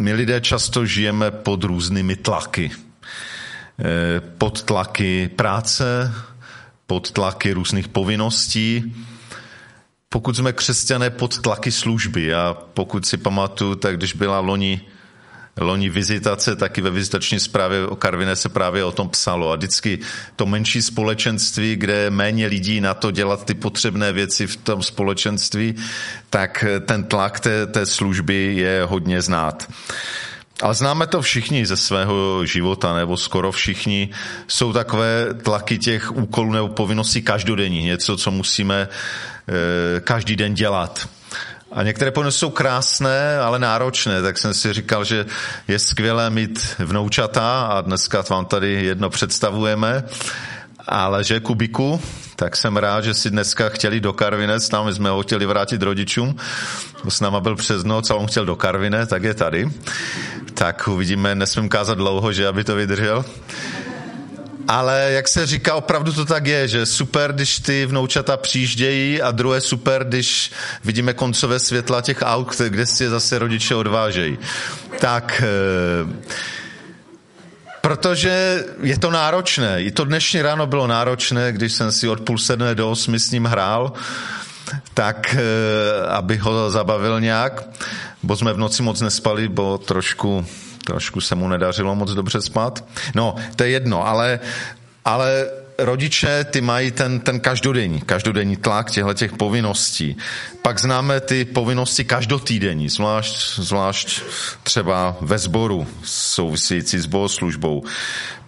my lidé často žijeme pod různými tlaky. Eh, pod tlaky práce, pod tlaky různých povinností, pokud jsme křesťané pod tlaky služby a pokud si pamatuju, tak když byla loni loni vizitace, taky ve vizitační zprávě o Karvine se právě o tom psalo. A vždycky to menší společenství, kde je méně lidí na to dělat ty potřebné věci v tom společenství, tak ten tlak té, té služby je hodně znát. Ale známe to všichni ze svého života, nebo skoro všichni. Jsou takové tlaky těch úkolů nebo povinností každodenní, něco, co musíme e, každý den dělat. A některé povinnosti jsou krásné, ale náročné, tak jsem si říkal, že je skvělé mít vnoučata a dneska vám tady jedno představujeme, ale že Kubiku, tak jsem rád, že si dneska chtěli do Karvinec, tam jsme ho chtěli vrátit rodičům, s náma byl přes noc a on chtěl do Karvine, tak je tady. Tak uvidíme, nesmím kázat dlouho, že aby to vydržel. Ale jak se říká, opravdu to tak je, že super, když ty vnoučata přijíždějí a druhé super, když vidíme koncové světla těch aut, kde si je zase rodiče odvážejí. Tak eh, protože je to náročné. I to dnešní ráno bylo náročné, když jsem si od půl sedmé do osmi s ním hrál, tak eh, aby ho zabavil nějak, bo jsme v noci moc nespali, bo trošku trošku se mu nedařilo moc dobře spát. No, to je jedno, ale, ale rodiče, ty mají ten, ten každodenní, každodenní tlak těchto těch povinností. Pak známe ty povinnosti každotýdenní, zvlášť, zvlášť třeba ve sboru související s bohoslužbou.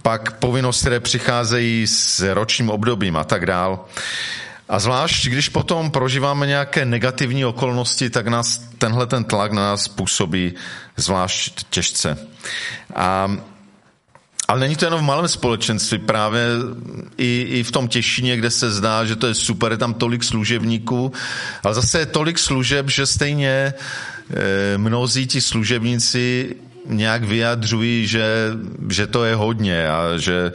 Pak povinnosti, které přicházejí s ročním obdobím a tak dál. A zvlášť, když potom prožíváme nějaké negativní okolnosti, tak nás tenhle ten tlak na nás působí zvlášť těžce. A ale není to jenom v malém společenství, právě i, i v tom Těšině, kde se zdá, že to je super, je tam tolik služebníků, ale zase je tolik služeb, že stejně e, mnozí ti služebníci nějak vyjadřují, že, že to je hodně a že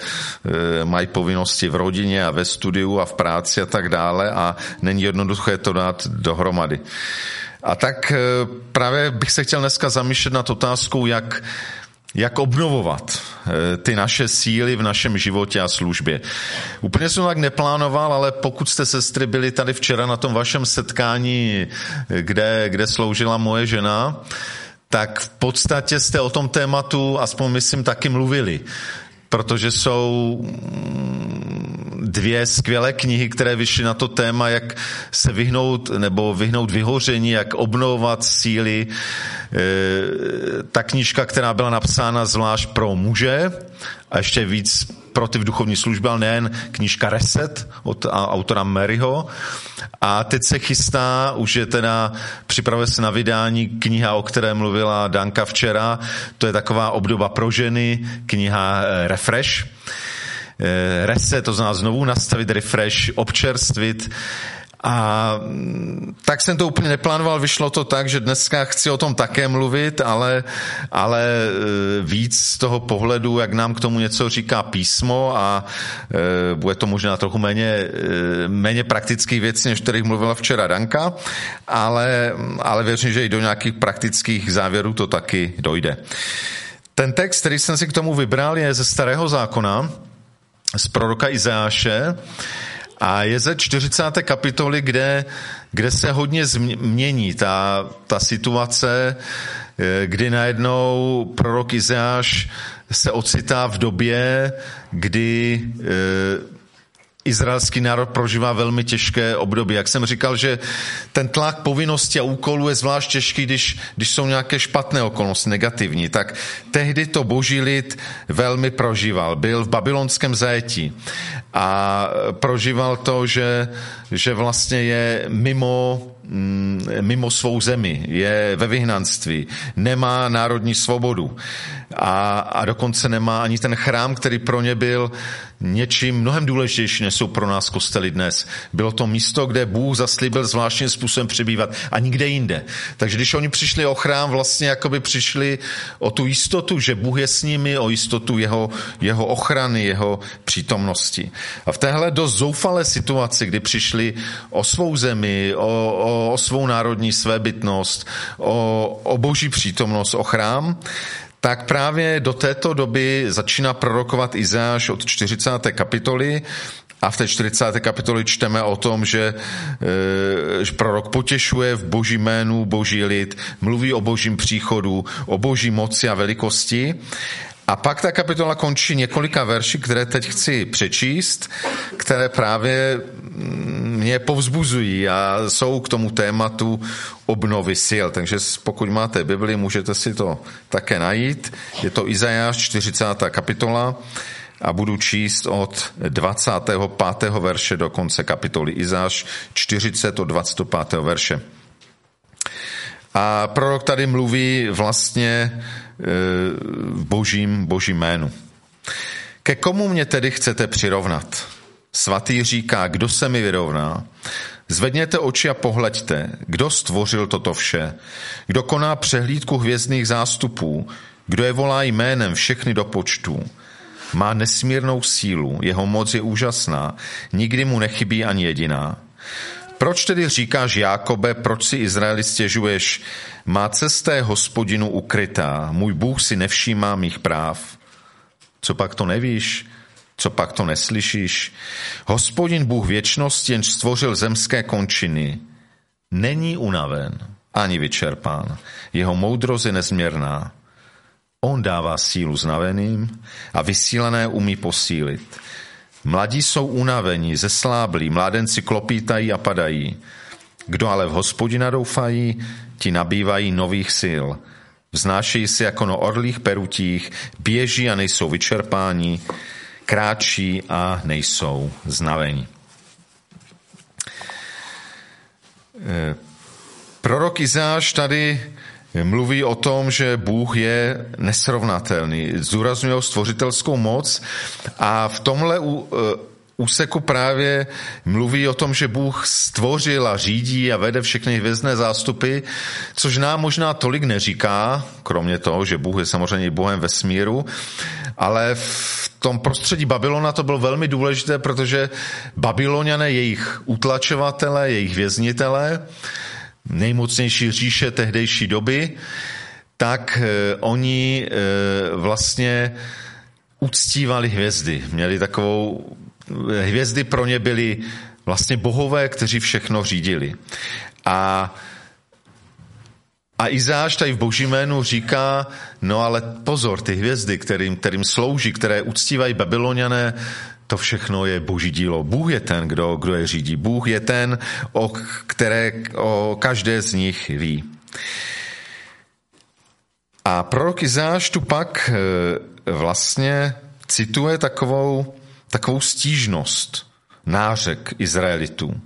e, mají povinnosti v rodině a ve studiu a v práci a tak dále a není jednoduché to dát dohromady. A tak e, právě bych se chtěl dneska zamýšlet nad otázkou, jak, jak obnovovat e, ty naše síly v našem životě a službě. Úplně jsem tak neplánoval, ale pokud jste sestry byli tady včera na tom vašem setkání, kde, kde sloužila moje žena, tak v podstatě jste o tom tématu, aspoň myslím, taky mluvili protože jsou dvě skvělé knihy, které vyšly na to téma, jak se vyhnout nebo vyhnout vyhoření, jak obnovovat síly. E, ta knížka, která byla napsána zvlášť pro muže a ještě víc pro ty v duchovní službě, ale nejen knížka Reset od autora Maryho. A teď se chystá, už je teda, připravuje se na vydání kniha, o které mluvila Danka včera. To je taková obdoba pro ženy, kniha eh, Refresh. Eh, reset, to znamená znovu nastavit refresh, občerstvit a mm, tak jsem to úplně neplánoval, vyšlo to tak, že dneska chci o tom také mluvit, ale, ale e, víc z toho pohledu, jak nám k tomu něco říká písmo a e, bude to možná trochu méně, e, méně praktických věcí, než kterých mluvila včera Danka, ale, ale věřím, že i do nějakých praktických závěrů to taky dojde. Ten text, který jsem si k tomu vybral, je ze Starého zákona, z proroka Izáše, a je ze 40. kapitoly, kde, kde se hodně změní ta, ta situace, eh, kdy najednou prorok Izeáš se ocitá v době, kdy eh, izraelský národ prožívá velmi těžké období. Jak jsem říkal, že ten tlak povinnosti a úkolů je zvlášť těžký, když, když jsou nějaké špatné okolnosti, negativní, tak tehdy to boží lid velmi prožíval. Byl v babylonském zajetí a prožíval to, že, že vlastně je mimo mm, mimo svou zemi, je ve vyhnanství, nemá národní svobodu a, a dokonce nemá ani ten chrám, který pro ně byl něčím mnohem důležitější, než jsou pro nás kostely dnes. Bylo to místo, kde Bůh zaslíbil zvláštním způsobem přebývat a nikde jinde. Takže když oni přišli o chrám, vlastně jakoby přišli o tu jistotu, že Bůh je s nimi, o jistotu jeho, jeho ochrany, jeho přítomnosti. A v téhle dost zoufalé situaci, kdy přišli o svou zemi, o, o, o svou národní svébytnost, o, o boží přítomnost, o chrám, tak právě do této doby začíná prorokovat Izáš od 40. kapitoly a v té 40. kapitoli čteme o tom, že, e, že prorok potěšuje v boží jménu boží lid, mluví o božím příchodu, o boží moci a velikosti. A pak ta kapitola končí několika verši, které teď chci přečíst, které právě mě povzbuzují a jsou k tomu tématu obnovy sil. Takže pokud máte Bibli, můžete si to také najít. Je to Izajáš 40. kapitola a budu číst od 25. verše do konce kapitoly Izáš 40 od 25. verše. A prorok tady mluví vlastně v božím, božím jménu. Ke komu mě tedy chcete přirovnat? Svatý říká, kdo se mi vyrovná? Zvedněte oči a pohleďte, kdo stvořil toto vše, kdo koná přehlídku hvězdných zástupů, kdo je volá jménem všechny do počtu. Má nesmírnou sílu, jeho moc je úžasná, nikdy mu nechybí ani jediná. Proč tedy říkáš Jákobe, proč si Izraeli stěžuješ? Má cesta je hospodinu ukrytá, můj Bůh si nevšímá mých práv. Co pak to nevíš? Co pak to neslyšíš? Hospodin Bůh věčnosti jen stvořil zemské končiny. Není unaven ani vyčerpán. Jeho moudrost je nezměrná. On dává sílu znaveným a vysílené umí posílit. Mladí jsou unavení, zesláblí, mládenci klopítají a padají. Kdo ale v hospodina doufají, ti nabývají nových sil. Vznášejí se jako na orlých perutích, běží a nejsou vyčerpáni, kráčí a nejsou znavení. Eh, prorok Izáš tady mluví o tom, že Bůh je nesrovnatelný. Zdůrazňuje stvořitelskou moc a v tomhle eh, úseku právě mluví o tom, že Bůh stvořil a řídí a vede všechny hvězdné zástupy, což nám možná tolik neříká, kromě toho, že Bůh je samozřejmě Bohem vesmíru, ale v tom prostředí Babylona to bylo velmi důležité, protože Babyloniané, jejich utlačovatele, jejich věznitele, nejmocnější říše tehdejší doby, tak eh, oni eh, vlastně uctívali hvězdy. Měli takovou, hvězdy pro ně byly vlastně bohové, kteří všechno řídili. A a Izáš tady v boží jménu říká, no ale pozor, ty hvězdy, kterým, kterým slouží, které uctívají babyloniané, to všechno je boží dílo. Bůh je ten, kdo, kdo je řídí. Bůh je ten, o, které, o každé z nich ví. A prorok Izáš tu pak e, vlastně cituje takovou, takovou stížnost, nářek Izraelitů.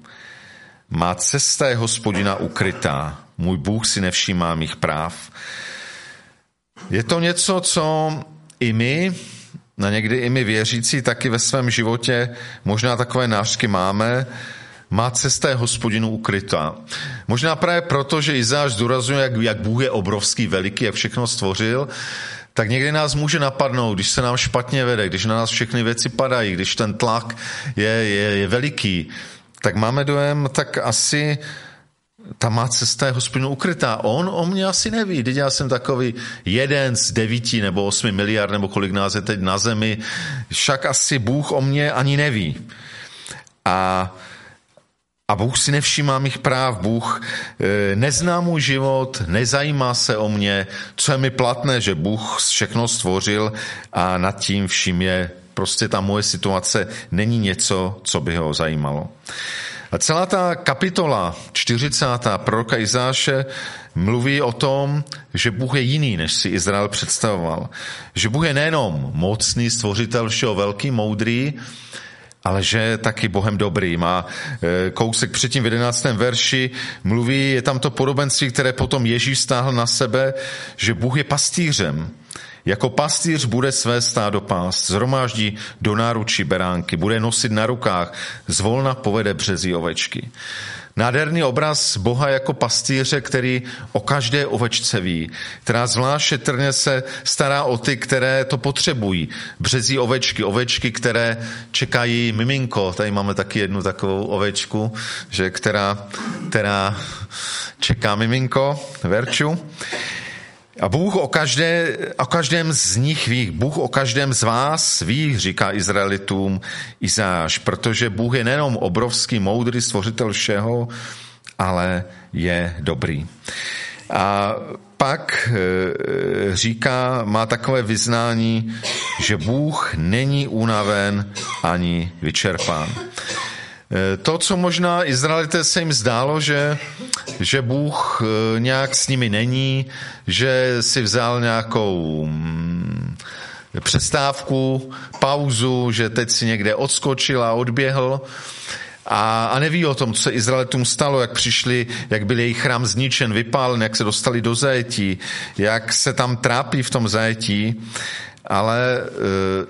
Má cesta je hospodina ukrytá, můj Bůh si nevšímá mých práv. Je to něco, co i my, na někdy i my věřící, taky ve svém životě možná takové nářky máme, má cesta je hospodinu ukrytá. Možná právě proto, že Izáš zdůrazňuje, jak, jak Bůh je obrovský, veliký, jak všechno stvořil, tak někdy nás může napadnout, když se nám špatně vede, když na nás všechny věci padají, když ten tlak je, je, je veliký, tak máme dojem, tak asi ta má cesta je hospodinu ukrytá. On o mě asi neví. Teď já jsem takový jeden z devíti nebo osmi miliard, nebo kolik nás je teď na zemi. Však asi Bůh o mě ani neví. A a Bůh si nevšímá mých práv, Bůh e, nezná můj život, nezajímá se o mě, co je mi platné, že Bůh všechno stvořil a nad tím vším je prostě ta moje situace není něco, co by ho zajímalo. A celá ta kapitola 40. proroka Izáše mluví o tom, že Bůh je jiný, než si Izrael představoval. Že Bůh je nejenom mocný stvořitel všeho velký, moudrý, ale že je taky Bohem dobrý. Má e, kousek předtím v 11. verši mluví, je tam to podobenství, které potom Ježíš stáhl na sebe, že Bůh je pastýřem. Jako pastýř bude své stádo pást, zhromáždí do náručí beránky, bude nosit na rukách, zvolna povede březí ovečky. Nádherný obraz Boha jako pastýře, který o každé ovečce ví, která zvlášť šetrně se stará o ty, které to potřebují. Březí ovečky, ovečky, které čekají miminko. Tady máme taky jednu takovou ovečku, že která, která čeká miminko, Verču. A Bůh o, každé, o každém z nich ví, Bůh o každém z vás ví, říká Izraelitům Izáš, protože Bůh je nejenom obrovský, moudrý stvořitel všeho, ale je dobrý. A pak e, říká, má takové vyznání, že Bůh není unaven ani vyčerpán. Eh, to, co možná Izraelité se jim zdálo, že, že Bůh eh, nějak s nimi není, že si vzal nějakou mm, přestávku, pauzu, že teď si někde odskočil a odběhl a, a neví o tom, co se Izraelitům stalo, jak přišli, jak byl jejich chrám zničen, vypálen, jak se dostali do zajetí, jak se tam trápí v tom zajetí, ale e,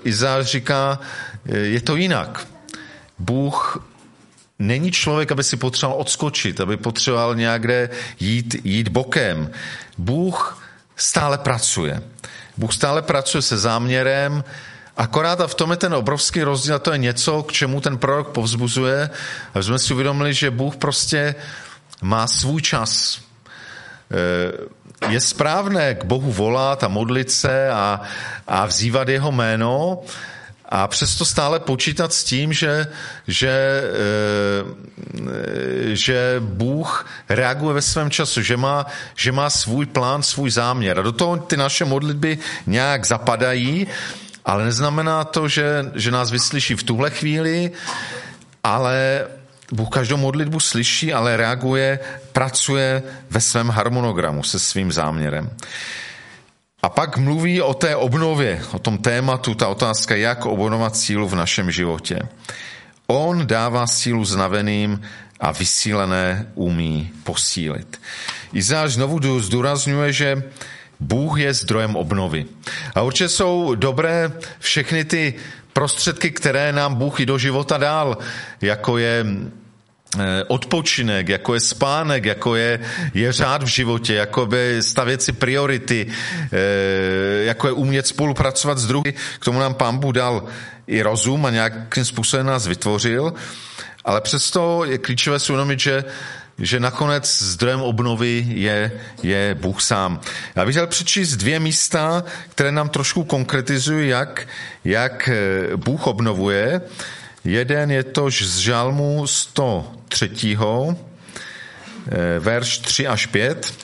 Izáš říká, je to jinak. Bůh není člověk, aby si potřeboval odskočit, aby potřeboval nějaké jít, jít bokem. Bůh stále pracuje. Bůh stále pracuje se záměrem, akorát a v tom je ten obrovský rozdíl a to je něco, k čemu ten prorok povzbuzuje. A jsme si uvědomili, že Bůh prostě má svůj čas. Eh, je správné k Bohu volat a modlit se a, a vzývat jeho jméno, a přesto stále počítat s tím, že, že, eh, že Bůh reaguje ve svém času, že má, že má svůj plán, svůj záměr. A do toho ty naše modlitby nějak zapadají, ale neznamená to, že, že nás vyslyší v tuhle chvíli, ale Bůh každou modlitbu slyší, ale reaguje, pracuje ve svém harmonogramu se svým záměrem. A pak mluví o té obnově, o tom tématu, ta otázka, jak obnovovat sílu v našem životě. On dává sílu znaveným a vysílené umí posílit. Izáš znovu zdůrazňuje, že Bůh je zdrojem obnovy. A určitě jsou dobré všechny ty prostředky, které nám Bůh i do života dal, jako je odpočinek, jako je spánek, jako je, je řád v životě, jako by stavět si priority, eh, jako je umět spolupracovat s druhý. K tomu nám pán Bůh dal i rozum a nějakým způsobem nás vytvořil, ale přesto je klíčové si uvědomit, že že nakonec zdrojem obnovy je, je Bůh sám. Já bych chtěl přečíst dvě místa, které nám trošku konkretizují, jak, jak eh, Bůh obnovuje. Jeden je to z žalmu 103. Eh, verš 3 až 5.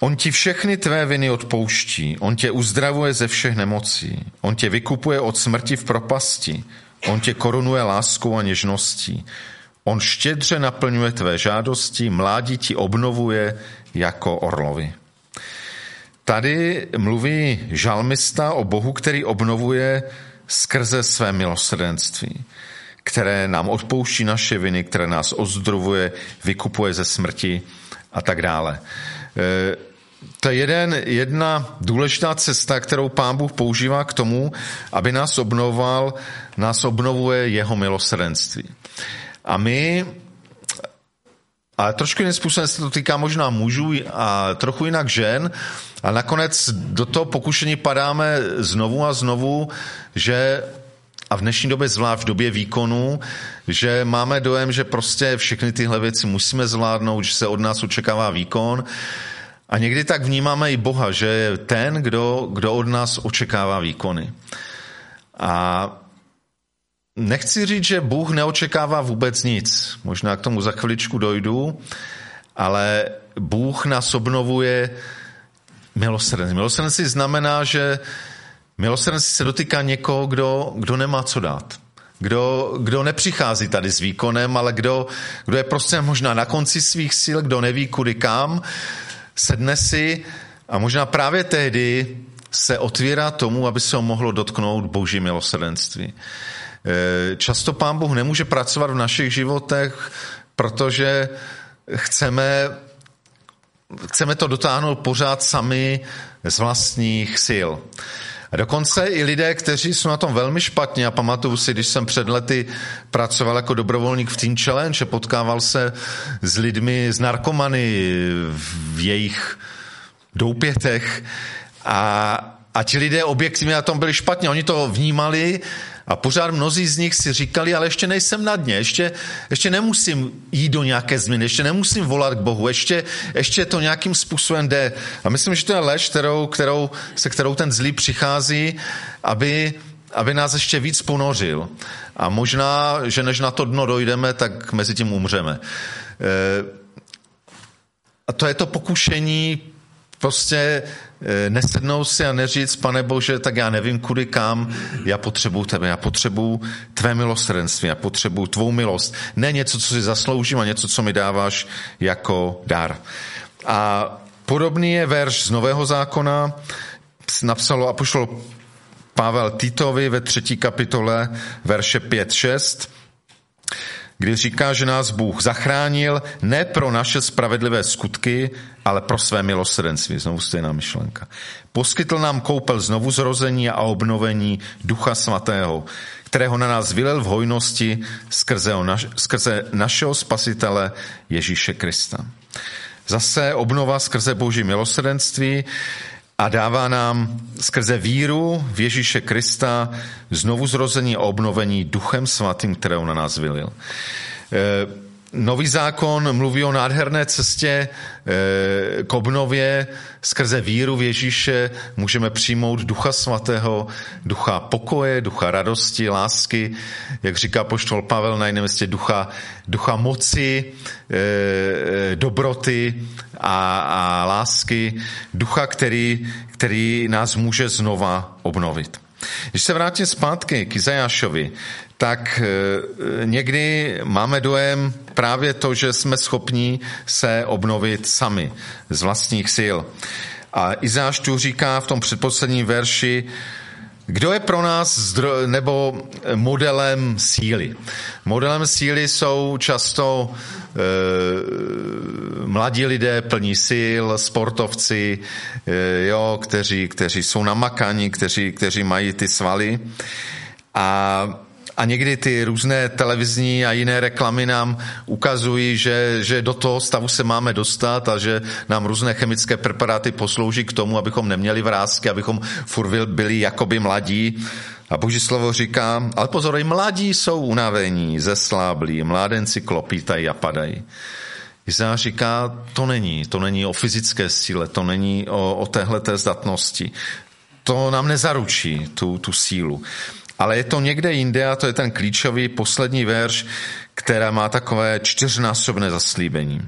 On ti všechny tvé viny odpouští, on tě uzdravuje ze všech nemocí, on tě vykupuje od smrti v propasti, on tě korunuje láskou a něžností, on štědře naplňuje tvé žádosti, mládí ti obnovuje jako orlovi. Tady mluví žalmista o Bohu, který obnovuje skrze své milosrdenství, které nám odpouští naše viny, které nás ozdravuje, vykupuje ze smrti a tak dále. E, to je jeden, jedna důležitá cesta, kterou Pán Bůh používá k tomu, aby nás obnovoval, nás obnovuje jeho milosrdenství. A my ale trošku jiným způsobem se to týká možná mužů a trochu jinak žen. A nakonec do toho pokušení padáme znovu a znovu, že a v dnešní době, zvlášť v době výkonu, že máme dojem, že prostě všechny tyhle věci musíme zvládnout, že se od nás očekává výkon. A někdy tak vnímáme i Boha, že je ten, kdo, kdo od nás očekává výkony. A Nechci říct, že Bůh neočekává vůbec nic. Možná k tomu za chviličku dojdu, ale Bůh nás obnovuje milosrdenství. Milosrdenství znamená, že milosrdenství se dotýká někoho, kdo, kdo nemá co dát. Kdo, kdo nepřichází tady s výkonem, ale kdo, kdo je prostě možná na konci svých sil, kdo neví kudy kam, sedne si a možná právě tehdy se otvírá tomu, aby se ho mohlo dotknout boží milosrdenství. Eh, často pán Bůh nemůže pracovat v našich životech, protože chceme chceme to dotáhnout pořád sami z vlastních sil. A dokonce i lidé, kteří jsou na tom velmi špatně, a pamatuju si, když jsem před lety pracoval jako dobrovolník v Teen Challenge, potkával se s lidmi, z narkomany v jejich doupětech a, a ti lidé objektivně na tom byli špatně. Oni to vnímali a pořád mnozí z nich si říkali, ale ještě nejsem na dně, ještě, ještě nemusím jít do nějaké změny, ještě nemusím volat k Bohu, ještě, ještě to nějakým způsobem jde. A myslím, že to je lež, kterou, kterou, se kterou ten zlý přichází, aby, aby nás ještě víc ponořil. A možná, že než na to dno dojdeme, tak mezi tím umřeme. E, a to je to pokušení prostě Eh, nesednout si a neříct, pane Bože, tak já nevím kudy kam, já potřebuju tebe, já potřebuju tvé milosrdenství, já potřebuju tvou milost. Ne něco, co si zasloužím, a něco, co mi dáváš jako dar. A podobný je verš z Nového zákona, napsalo apoštol Pavel Titovi ve třetí kapitole verše 5-6 kdy říká, že nás Bůh zachránil ne pro naše spravedlivé skutky, ale pro své milosrdenství. Znovu stejná myšlenka. Poskytl nám koupel znovu zrození a obnovení Ducha Svatého, kterého na nás vylel v hojnosti skrze, naš, skrze našeho spasitele Ježíše Krista. Zase obnova skrze Boží milosrdenství, a dává nám skrze víru v Ježíše Krista znovu zrození a obnovení duchem svatým, kterého na nás vylil. Nový zákon mluví o nádherné cestě e, k obnově. Skrze víru v Ježíše můžeme přijmout ducha svatého, ducha pokoje, ducha radosti, lásky, jak říká poštol Pavel na jiném městě, ducha, ducha moci, e, dobroty a, a lásky, ducha, který, který nás může znova obnovit. Když se vrátím zpátky k Izajášovi, tak e, někdy máme dojem právě to, že jsme schopni se obnovit sami z vlastních sil. A Izáš tu říká v tom předposledním verši, kdo je pro nás zdro, nebo modelem síly? Modelem síly jsou často e, mladí lidé plní sil, sportovci, e, jo, kteří, kteří jsou namakaní, kteří, kteří mají ty svaly. A a někdy ty různé televizní a jiné reklamy nám ukazují, že, že do toho stavu se máme dostat a že nám různé chemické preparáty poslouží k tomu, abychom neměli vrázky, abychom furt byli jakoby mladí. A Boží slovo říká, ale pozor, i mladí jsou unavení, zesláblí, mládenci klopítají a padají. Izáš říká, to není, to není o fyzické síle, to není o, o téhleté zdatnosti. To nám nezaručí tu, tu sílu ale je to někde jinde a to je ten klíčový poslední verš, která má takové čtyřnásobné zaslíbení.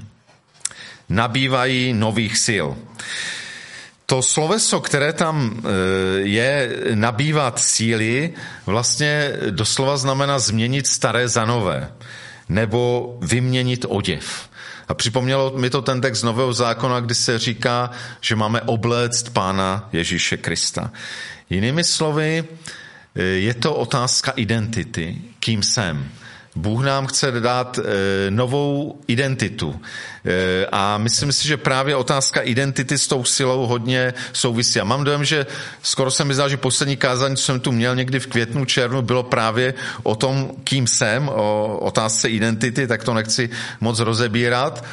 Nabývají nových sil. To sloveso, které tam e, je nabývat síly, vlastně doslova znamená změnit staré za nové, nebo vyměnit oděv. A připomnělo mi to ten text Nového zákona, kdy se říká, že máme obléct Pána Ježíše Krista. Jinými slovy, je to otázka identity, kým jsem. Bůh nám chce dát e, novou identitu. E, a myslím si, že právě otázka identity s tou silou hodně souvisí. A mám dojem, že skoro se mi zdá, že poslední kázání, co jsem tu měl někdy v květnu, červnu, bylo právě o tom, kým jsem, o otázce identity, tak to nechci moc rozebírat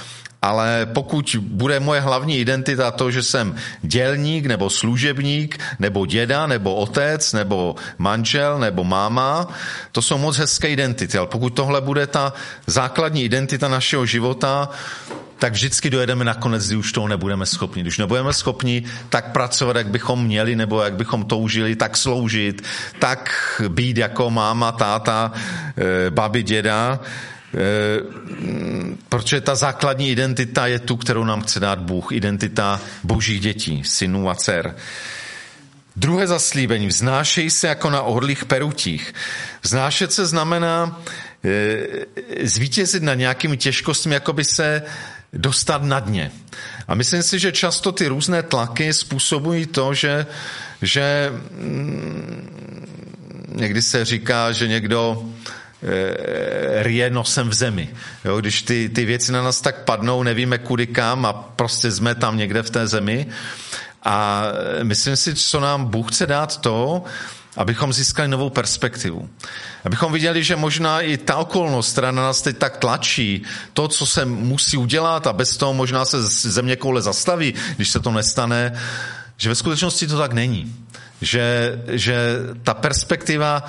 ale pokud bude moje hlavní identita to, že jsem dělník nebo služebník, nebo děda, nebo otec, nebo manžel, nebo máma, to jsou moc hezké identity, ale pokud tohle bude ta základní identita našeho života, tak vždycky dojedeme nakonec, kdy už toho nebudeme schopni. Když nebudeme schopni tak pracovat, jak bychom měli, nebo jak bychom toužili, tak sloužit, tak být jako máma, táta, eh, babi, děda, protože ta základní identita je tu, kterou nám chce dát Bůh. Identita božích dětí, synů a dcer. Druhé zaslíbení. Vznášej se jako na orlých perutích. Vznášet se znamená e, zvítězit na nějakými těžkostmi, jako by se dostat na dně. A myslím si, že často ty různé tlaky způsobují to, že, že mm, někdy se říká, že někdo e, rije nosem v zemi. Jo, když ty, ty věci na nás tak padnou, nevíme kudy kam a prostě jsme tam někde v té zemi. A myslím si, co nám Bůh chce dát to, abychom získali novou perspektivu. Abychom viděli, že možná i ta okolnost, která na nás teď tak tlačí, to, co se musí udělat a bez toho možná se země koule zastaví, když se to nestane, že ve skutečnosti to tak není. Že, že ta perspektiva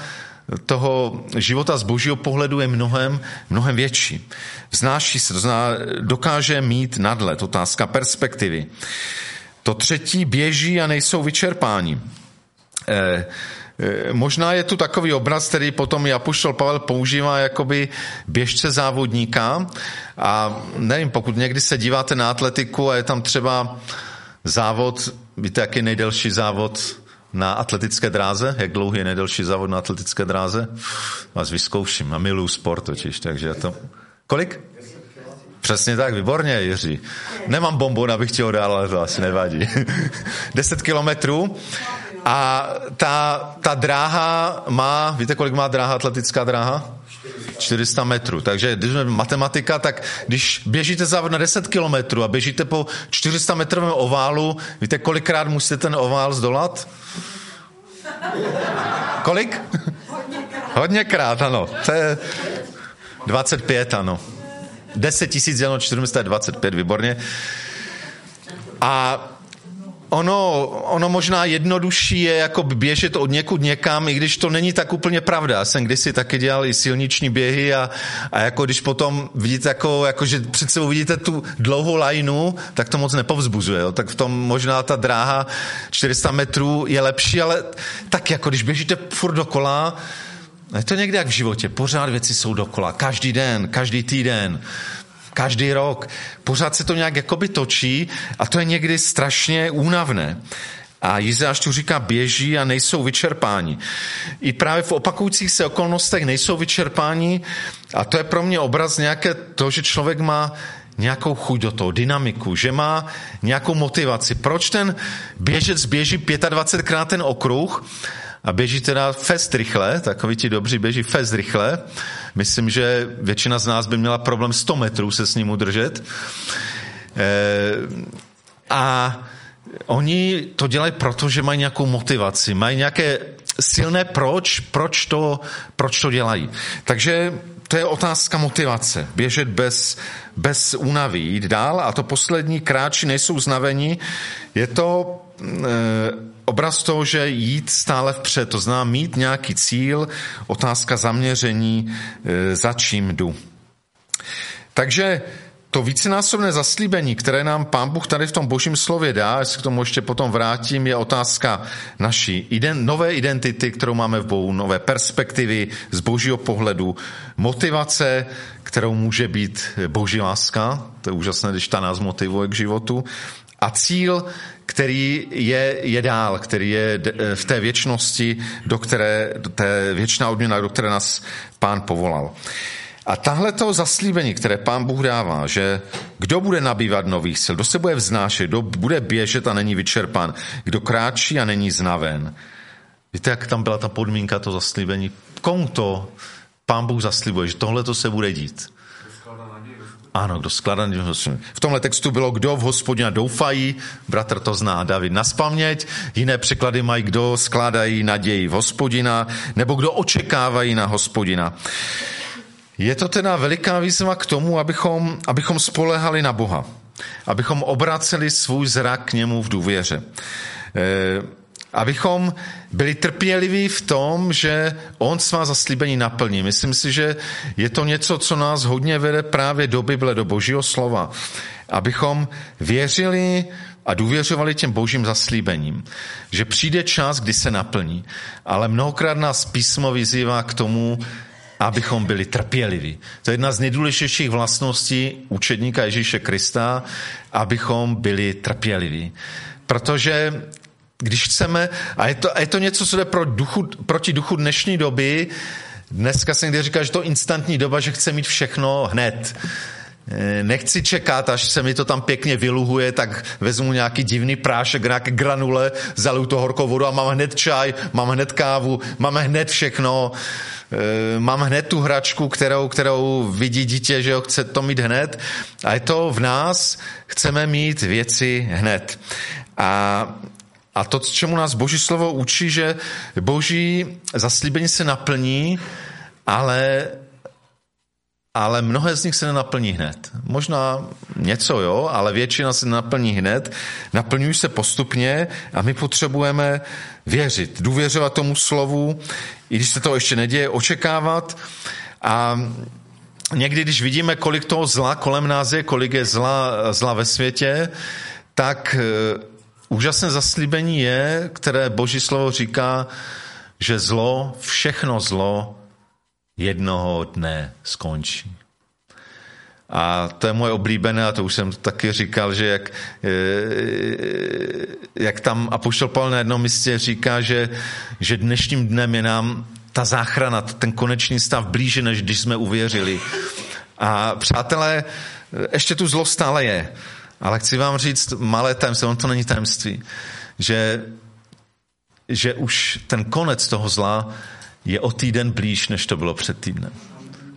toho života z božího pohledu je mnohem, mnohem větší. Vznáší se, dokáže mít nadlet, otázka perspektivy. To třetí běží a nejsou vyčerpáni. Eh, možná je tu takový obraz, který potom Apoštol Pavel používá jakoby běžce závodníka a nevím, pokud někdy se díváte na atletiku a je tam třeba závod, víte, jaký nejdelší závod na atletické dráze? Jak dlouhý je nejdelší závod na atletické dráze? Vás vyzkouším a miluju sport totiž, takže je to... Kolik? Přesně tak, výborně, Jiří. Nemám bombu, abych ti ho dal, ale to asi nevadí. 10 kilometrů a ta, ta dráha má, víte, kolik má dráha, atletická dráha? 400 metrů. Takže když jsme matematika, tak když běžíte závod na 10 kilometrů a běžíte po 400 metrovém oválu, víte, kolikrát musíte ten ovál zdolat? Kolik? Hodněkrát, ano. To je 25, ano. 10 tisíc děleno 425, výborně. A ono, ono možná jednodušší je jako běžet od někud někam, i když to není tak úplně pravda. Já jsem kdysi taky dělal i silniční běhy a, a jako když potom vidíte, jako, jako že před sebou vidíte tu dlouhou lajnu, tak to moc nepovzbuzuje. Jo. Tak v tom možná ta dráha 400 metrů je lepší, ale tak jako když běžíte furt dokola, je to někde jak v životě. Pořád věci jsou dokola. Každý den, každý týden každý rok. Pořád se to nějak jakoby točí a to je někdy strašně únavné. A Jizáš tu říká, běží a nejsou vyčerpáni. I právě v opakujících se okolnostech nejsou vyčerpáni a to je pro mě obraz nějaké to, že člověk má nějakou chuť do toho, dynamiku, že má nějakou motivaci. Proč ten běžec běží 25krát ten okruh a běží teda fest rychle, takový ti dobří běží fest rychle. Myslím, že většina z nás by měla problém 100 metrů se s ním udržet. E, a oni to dělají proto, že mají nějakou motivaci, mají nějaké silné proč, proč to, proč to dělají. Takže to je otázka motivace. Běžet bez, bez únavy, jít dál a to poslední kráči nejsou znavení. Je to e, obraz toho, že jít stále vpřed, to znamená mít nějaký cíl, otázka zaměření, e, za čím jdu. Takže to vícenásobné zaslíbení, které nám Pán Bůh tady v tom božím slově dá, jestli k tomu ještě potom vrátím, je otázka naší ident, nové identity, kterou máme v Bohu, nové perspektivy z božího pohledu, motivace, kterou může být boží láska, to je úžasné, když ta nás motivuje k životu, a cíl, který je, je dál, který je v té věčnosti, do které, té věčná odměna, do které nás pán povolal. A tahle to zaslíbení, které pán Bůh dává, že kdo bude nabývat nových sil, kdo se bude vznášet, kdo bude běžet a není vyčerpán, kdo kráčí a není znaven. Víte, jak tam byla ta podmínka, to zaslíbení? Komu to pán Bůh zaslibuje, že tohle to se bude dít? Ano, kdo skládá V tomhle textu bylo, kdo v hospodina doufají, bratr to zná, David na spaměť, jiné překlady mají, kdo skládají naději v hospodina, nebo kdo očekávají na hospodina. Je to teda veliká výzva k tomu, abychom, abychom spolehali na Boha, abychom obraceli svůj zrak k němu v důvěře. E, abychom byli trpěliví v tom, že on svá zaslíbení naplní. Myslím si, že je to něco, co nás hodně vede právě do Bible, do Božího slova. Abychom věřili a důvěřovali těm božím zaslíbením, že přijde čas, kdy se naplní. Ale mnohokrát nás písmo vyzývá k tomu, abychom byli trpěliví. To je jedna z nejdůležitějších vlastností učedníka Ježíše Krista, abychom byli trpěliví. Protože když chceme, a je to, a je to něco, co jde pro duchu, proti duchu dnešní doby, dneska se někdy říká, že to instantní doba, že chce mít všechno hned. Eh, nechci čekat, až se mi to tam pěkně vyluhuje, tak vezmu nějaký divný prášek, nějaké granule, zaliju to horkou vodu a mám hned čaj, mám hned kávu, mám hned všechno, eh, mám hned tu hračku, kterou, kterou vidí dítě, že ho chce to mít hned. A je to v nás, chceme mít věci hned. A a to, čemu nás Boží slovo učí, že Boží zaslíbení se naplní, ale ale mnohé z nich se nenaplní hned. Možná něco, jo, ale většina se nenaplní hned, naplňují se postupně a my potřebujeme věřit, důvěřovat tomu slovu, i když se to ještě neděje, očekávat a někdy, když vidíme, kolik toho zla kolem nás je, kolik je zla, zla ve světě, tak uh, úžasné zaslíbení je, které Boží slovo říká, že zlo, všechno zlo jednoho dne skončí. A to je moje oblíbené, a to už jsem taky říkal, že jak, eh, jak tam Apoštol Pavel na jednom místě říká, že, že dnešním dnem je nám ta záchrana, ten konečný stav blíže, než když jsme uvěřili. A přátelé, ještě tu zlo stále je. Ale chci vám říct malé tajemství, on to není tajemství, že, že už ten konec toho zla je o týden blíž, než to bylo před týdnem.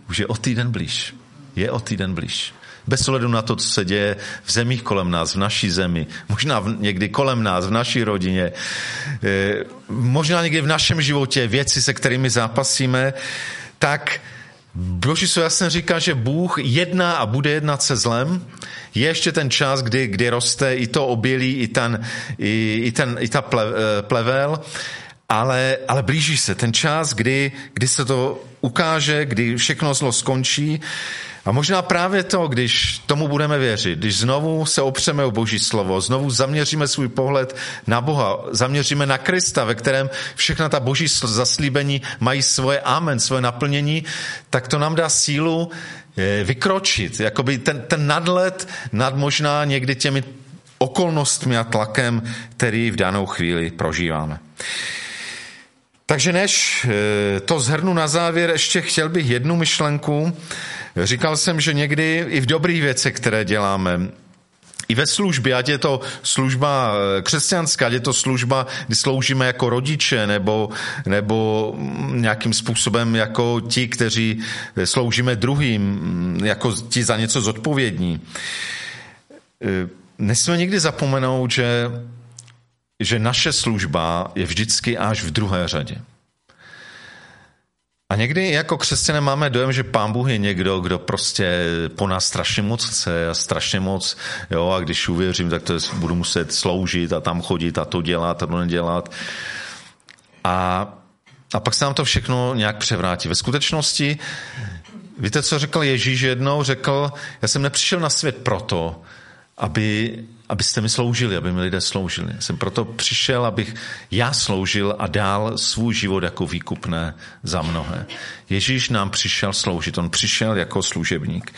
Už je o týden blíž. Je o týden blíž. Bez ohledu na to, co se děje v zemích kolem nás, v naší zemi, možná někdy kolem nás, v naší rodině, eh, možná někdy v našem životě, věci, se kterými zápasíme, tak Boží se jasně říká, že Bůh jedná a bude jednat se zlem. Je ještě ten čas, kdy, kdy roste i to obilí, i, ten, i, i, ten, i ta ple, eh, plevel ale, ale blíží se ten čas, kdy, kdy se to ukáže, kdy všechno zlo skončí. A možná právě to, když tomu budeme věřit, když znovu se opřeme o Boží slovo, znovu zaměříme svůj pohled na Boha, zaměříme na Krista, ve kterém všechna ta Boží zaslíbení mají svoje amen, svoje naplnění, tak to nám dá sílu eh, vykročit. Jakoby ten, ten nadlet nad možná někdy těmi okolnostmi a tlakem, který v danou chvíli prožíváme. Takže než eh, to zhrnu na závěr, ještě chtěl bych jednu myšlenku. Říkal jsem, že někdy i v dobrých věcech, které děláme, i ve službě, ať je to služba eh, křesťanská, ať je to služba, kdy sloužíme jako rodiče nebo, nebo nějakým způsobem jako ti, kteří eh, sloužíme druhým, mm, jako ti za něco zodpovědní. Nesmíme nikdy zapomenout, že že naše služba je vždycky až v druhé řadě. A někdy jako křesťané máme dojem, že pán Bůh je někdo, kdo prostě po nás strašně moc chce a strašně moc, jo, a když uvěřím, tak to je, budu muset sloužit a tam chodit a to dělat a to nedělat. A, a pak se nám to všechno nějak převrátí. Ve skutečnosti, víte, co řekl Ježíš jednou? Řekl, já jsem nepřišel na svět proto, aby abyste mi sloužili, aby mi lidé sloužili. Jsem proto přišel, abych já sloužil a dál svůj život jako výkupné za mnohé. Ježíš nám přišel sloužit, on přišel jako služebník.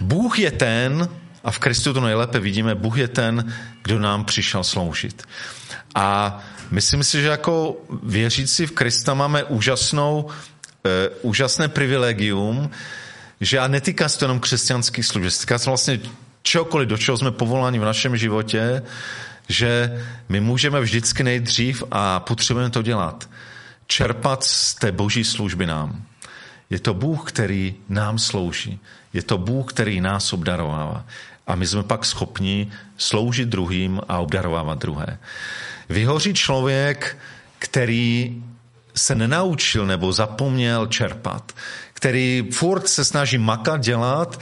Bůh je ten, a v Kristu to nejlépe vidíme, Bůh je ten, kdo nám přišel sloužit. A myslím si, že jako věřící v Krista máme úžasnou, uh, úžasné privilegium, že a netýká se to jenom křesťanských služeb, týká se vlastně čehokoliv, do čeho jsme povoláni v našem životě, že my můžeme vždycky nejdřív a potřebujeme to dělat. Čerpat z té boží služby nám. Je to Bůh, který nám slouží. Je to Bůh, který nás obdarovává. A my jsme pak schopni sloužit druhým a obdarovávat druhé. Vyhoří člověk, který se nenaučil nebo zapomněl čerpat, který furt se snaží makat, dělat,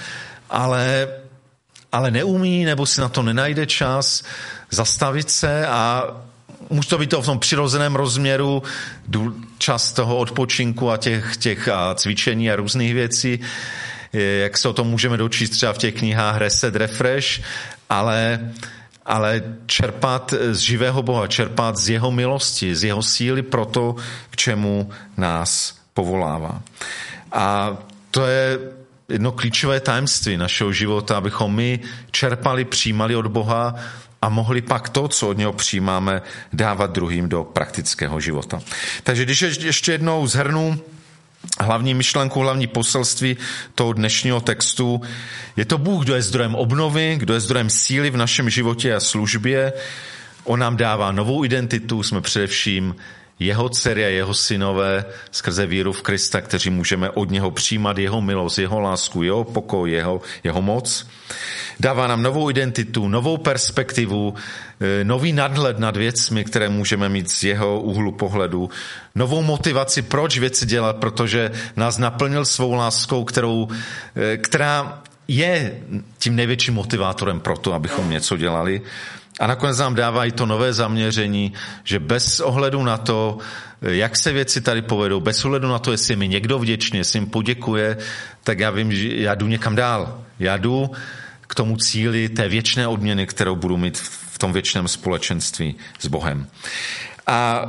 ale ale neumí nebo si na to nenajde čas zastavit se a může to být to v tom přirozeném rozměru, čas toho odpočinku a těch, těch a cvičení a různých věcí, jak se o tom můžeme dočíst třeba v těch knihách Reset, Refresh, ale, ale čerpat z živého Boha, čerpat z jeho milosti, z jeho síly pro to, k čemu nás povolává. A to je jedno klíčové tajemství našeho života, abychom my čerpali, přijímali od Boha a mohli pak to, co od něho přijímáme, dávat druhým do praktického života. Takže když ještě jednou zhrnu, hlavní myšlenku, hlavní poselství toho dnešního textu. Je to Bůh, kdo je zdrojem obnovy, kdo je zdrojem síly v našem životě a službě. On nám dává novou identitu, jsme především jeho dcery a jeho synové skrze víru v Krista, kteří můžeme od něho přijímat jeho milost, jeho lásku, jeho pokoj, jeho, jeho moc. Dává nám novou identitu, novou perspektivu, e, nový nadhled nad věcmi, které můžeme mít z jeho úhlu pohledu, novou motivaci, proč věci dělat, protože nás naplnil svou láskou, kterou, e, která je tím největším motivátorem pro to, abychom něco dělali. A nakonec nám dává i to nové zaměření, že bez ohledu na to, jak se věci tady povedou, bez ohledu na to, jestli mi někdo vděčně, jestli mi poděkuje, tak já vím, že já jdu někam dál. Já jdu k tomu cíli té věčné odměny, kterou budu mít v tom věčném společenství s Bohem. A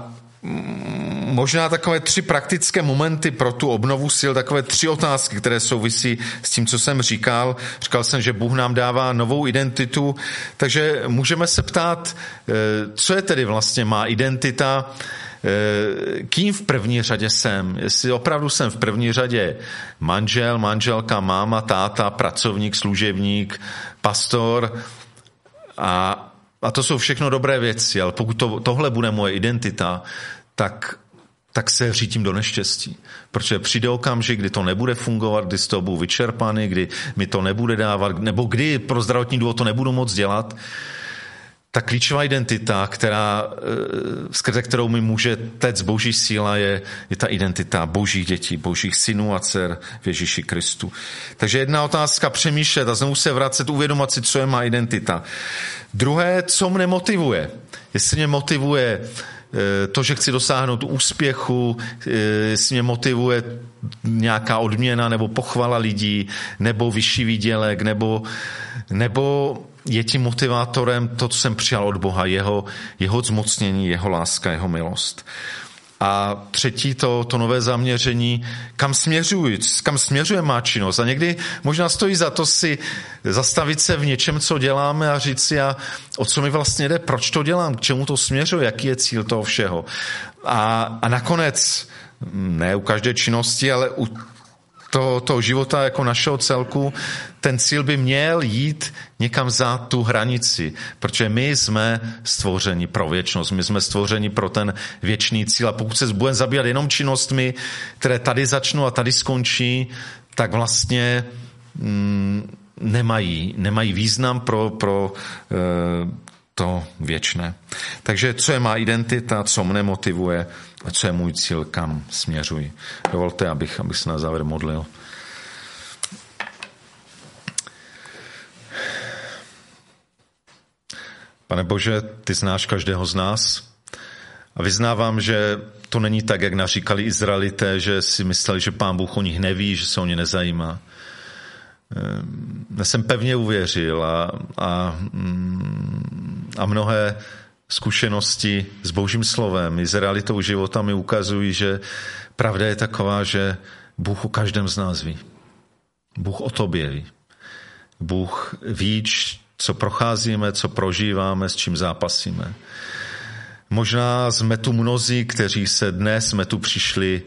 možná takové tři praktické momenty pro tu obnovu sil, takové tři otázky, které souvisí s tím, co jsem říkal. Říkal jsem, že Bůh nám dává novou identitu, takže můžeme se ptát, eh, co je tedy vlastně má identita, eh, kým v první řadě jsem. Jestli opravdu jsem v první řadě manžel, manželka, máma, táta, pracovník, služebník, pastor a a to jsou všechno dobré věci, ale pokud to, tohle bude moje identita, tak, tak se řítím do neštěstí. Protože přijde okamžik, kdy to nebude fungovat, kdy z toho budu vyčerpaný, kdy mi to nebude dávat, nebo kdy pro zdravotní důvod to nebudu moc dělat, ta klíčová identita, která, eh, skrze kterou mi může tec boží síla, je, je ta identita božích dětí, božích synů a dcer v Ježíši Kristu. Takže jedna otázka přemýšlet a znovu se vracet, uvědomit si, co je má identita. Druhé, co mne motivuje. Jestli mě motivuje eh, to, že chci dosáhnout úspěchu, eh, jestli mě motivuje nějaká odměna nebo pochvala lidí, nebo vyšší výdělek, nebo, nebo je tím motivátorem to, co jsem přijal od Boha, jeho, jeho zmocnění, jeho láska, jeho milost. A třetí to, to nové zaměření, kam směřuji, kam směřuje má činnost. A někdy možná stojí za to si zastavit se v něčem, co děláme a říct si, a o co mi vlastně jde, proč to dělám, k čemu to směřuje, jaký je cíl toho všeho. A, a nakonec, ne u každé činnosti, ale u toho, toho života jako našeho celku, ten cíl by měl jít někam za tu hranici, protože my jsme stvořeni pro věčnost, my jsme stvořeni pro ten věčný cíl. A pokud se budeme zabývat jenom činnostmi, které tady začnou a tady skončí, tak vlastně mm, nemají, nemají význam pro, pro e, to věčné. Takže co je má identita, co mne motivuje, a co je můj cíl, kam směřuji. Dovolte, abych, abych se na závěr modlil. Pane Bože, ty znáš každého z nás a vyznávám, že to není tak, jak naříkali Izraelité, že si mysleli, že pán Bůh o nich neví, že se o ně nezajímá. Ehm, jsem pevně uvěřil a, a, mm, a mnohé zkušenosti s božím slovem i s realitou života mi ukazují, že pravda je taková, že Bůh o každém z nás ví. Bůh o tobě ví. Bůh ví, co procházíme, co prožíváme, s čím zápasíme. Možná jsme tu mnozí, kteří se dnes jsme tu přišli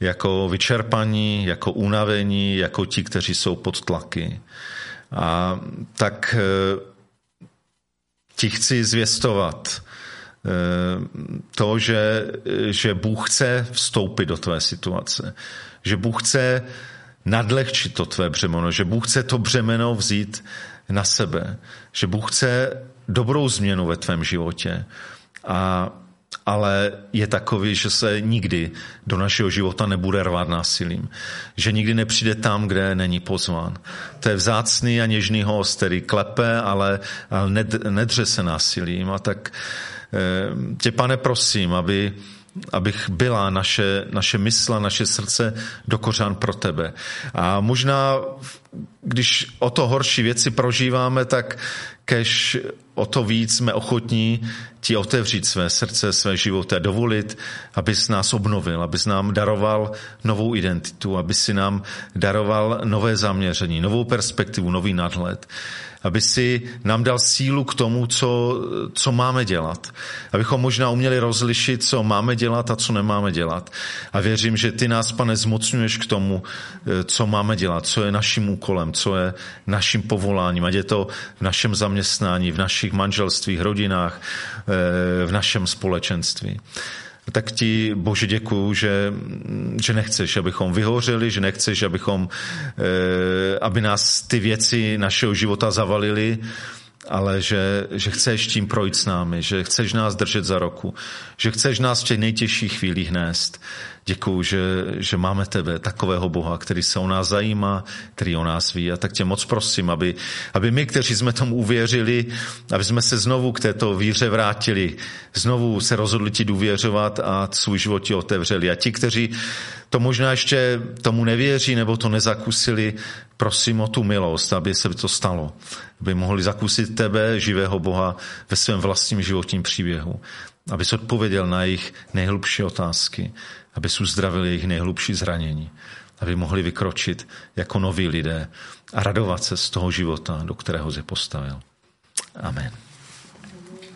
jako vyčerpaní, jako unavení, jako ti, kteří jsou pod tlaky. A tak eh, ti chci zvěstovat eh, to, že, že Bůh chce vstoupit do tvé situace. Že Bůh chce nadlehčit to tvé břemeno, že Bůh chce to břemeno vzít na sebe. Že Bůh chce dobrou změnu ve tvém životě. A, ale je takový, že se nikdy do našeho života nebude rvát násilím. Že nikdy nepřijde tam, kde není pozván. To je vzácný a něžný host, který klepe, ale, nedře se násilím. A tak eh, tě, pane, prosím, aby abych byla naše, naše mysla, naše srdce dokořán pro tebe. A možná, když o to horší věci prožíváme, tak kež o to víc jsme ochotní ti otevřít své srdce, své životy a dovolit, abys nás obnovil, abys nám daroval novou identitu, aby si nám daroval nové zaměření, novou perspektivu, nový nadhled aby si nám dal sílu k tomu, co, co máme dělat. Abychom možná uměli rozlišit, co máme dělat a co nemáme dělat. A věřím, že ty nás, pane, zmocňuješ k tomu, eh, co máme dělat, co je naším úkolem, co je naším povoláním, ať je to v našem zaměstnání, v našich manželstvích, rodinách, v našem společenství. Tak ti, Bože, děkuju, že, že nechceš, abychom vyhořeli, že nechceš, abychom, eh, aby nás ty věci našeho života zavalily, ale že, že chceš tím projít s námi, že chceš nás držet za roku, že chceš nás v těch nejtěžších chvílích nést, Děkuju, že, že máme tebe, takového Boha, který se o nás zajímá, který o nás ví. A tak tě moc prosím, aby, aby my, kteří jsme tomu uvěřili, aby jsme se znovu k této víře vrátili, znovu se rozhodli ti důvěřovat a svůj život ti otevřeli. A ti, kteří to možná ještě tomu nevěří nebo to nezakusili, prosím o tu milost, aby se to stalo. Aby mohli zakusit tebe, živého Boha, ve svém vlastním životním příběhu. Aby se odpověděl na jejich nejhlubší otázky aby uzdravil jejich nejhlubší zranění, aby mohli vykročit jako noví lidé a radovat se z toho života, do kterého je postavil. Amen.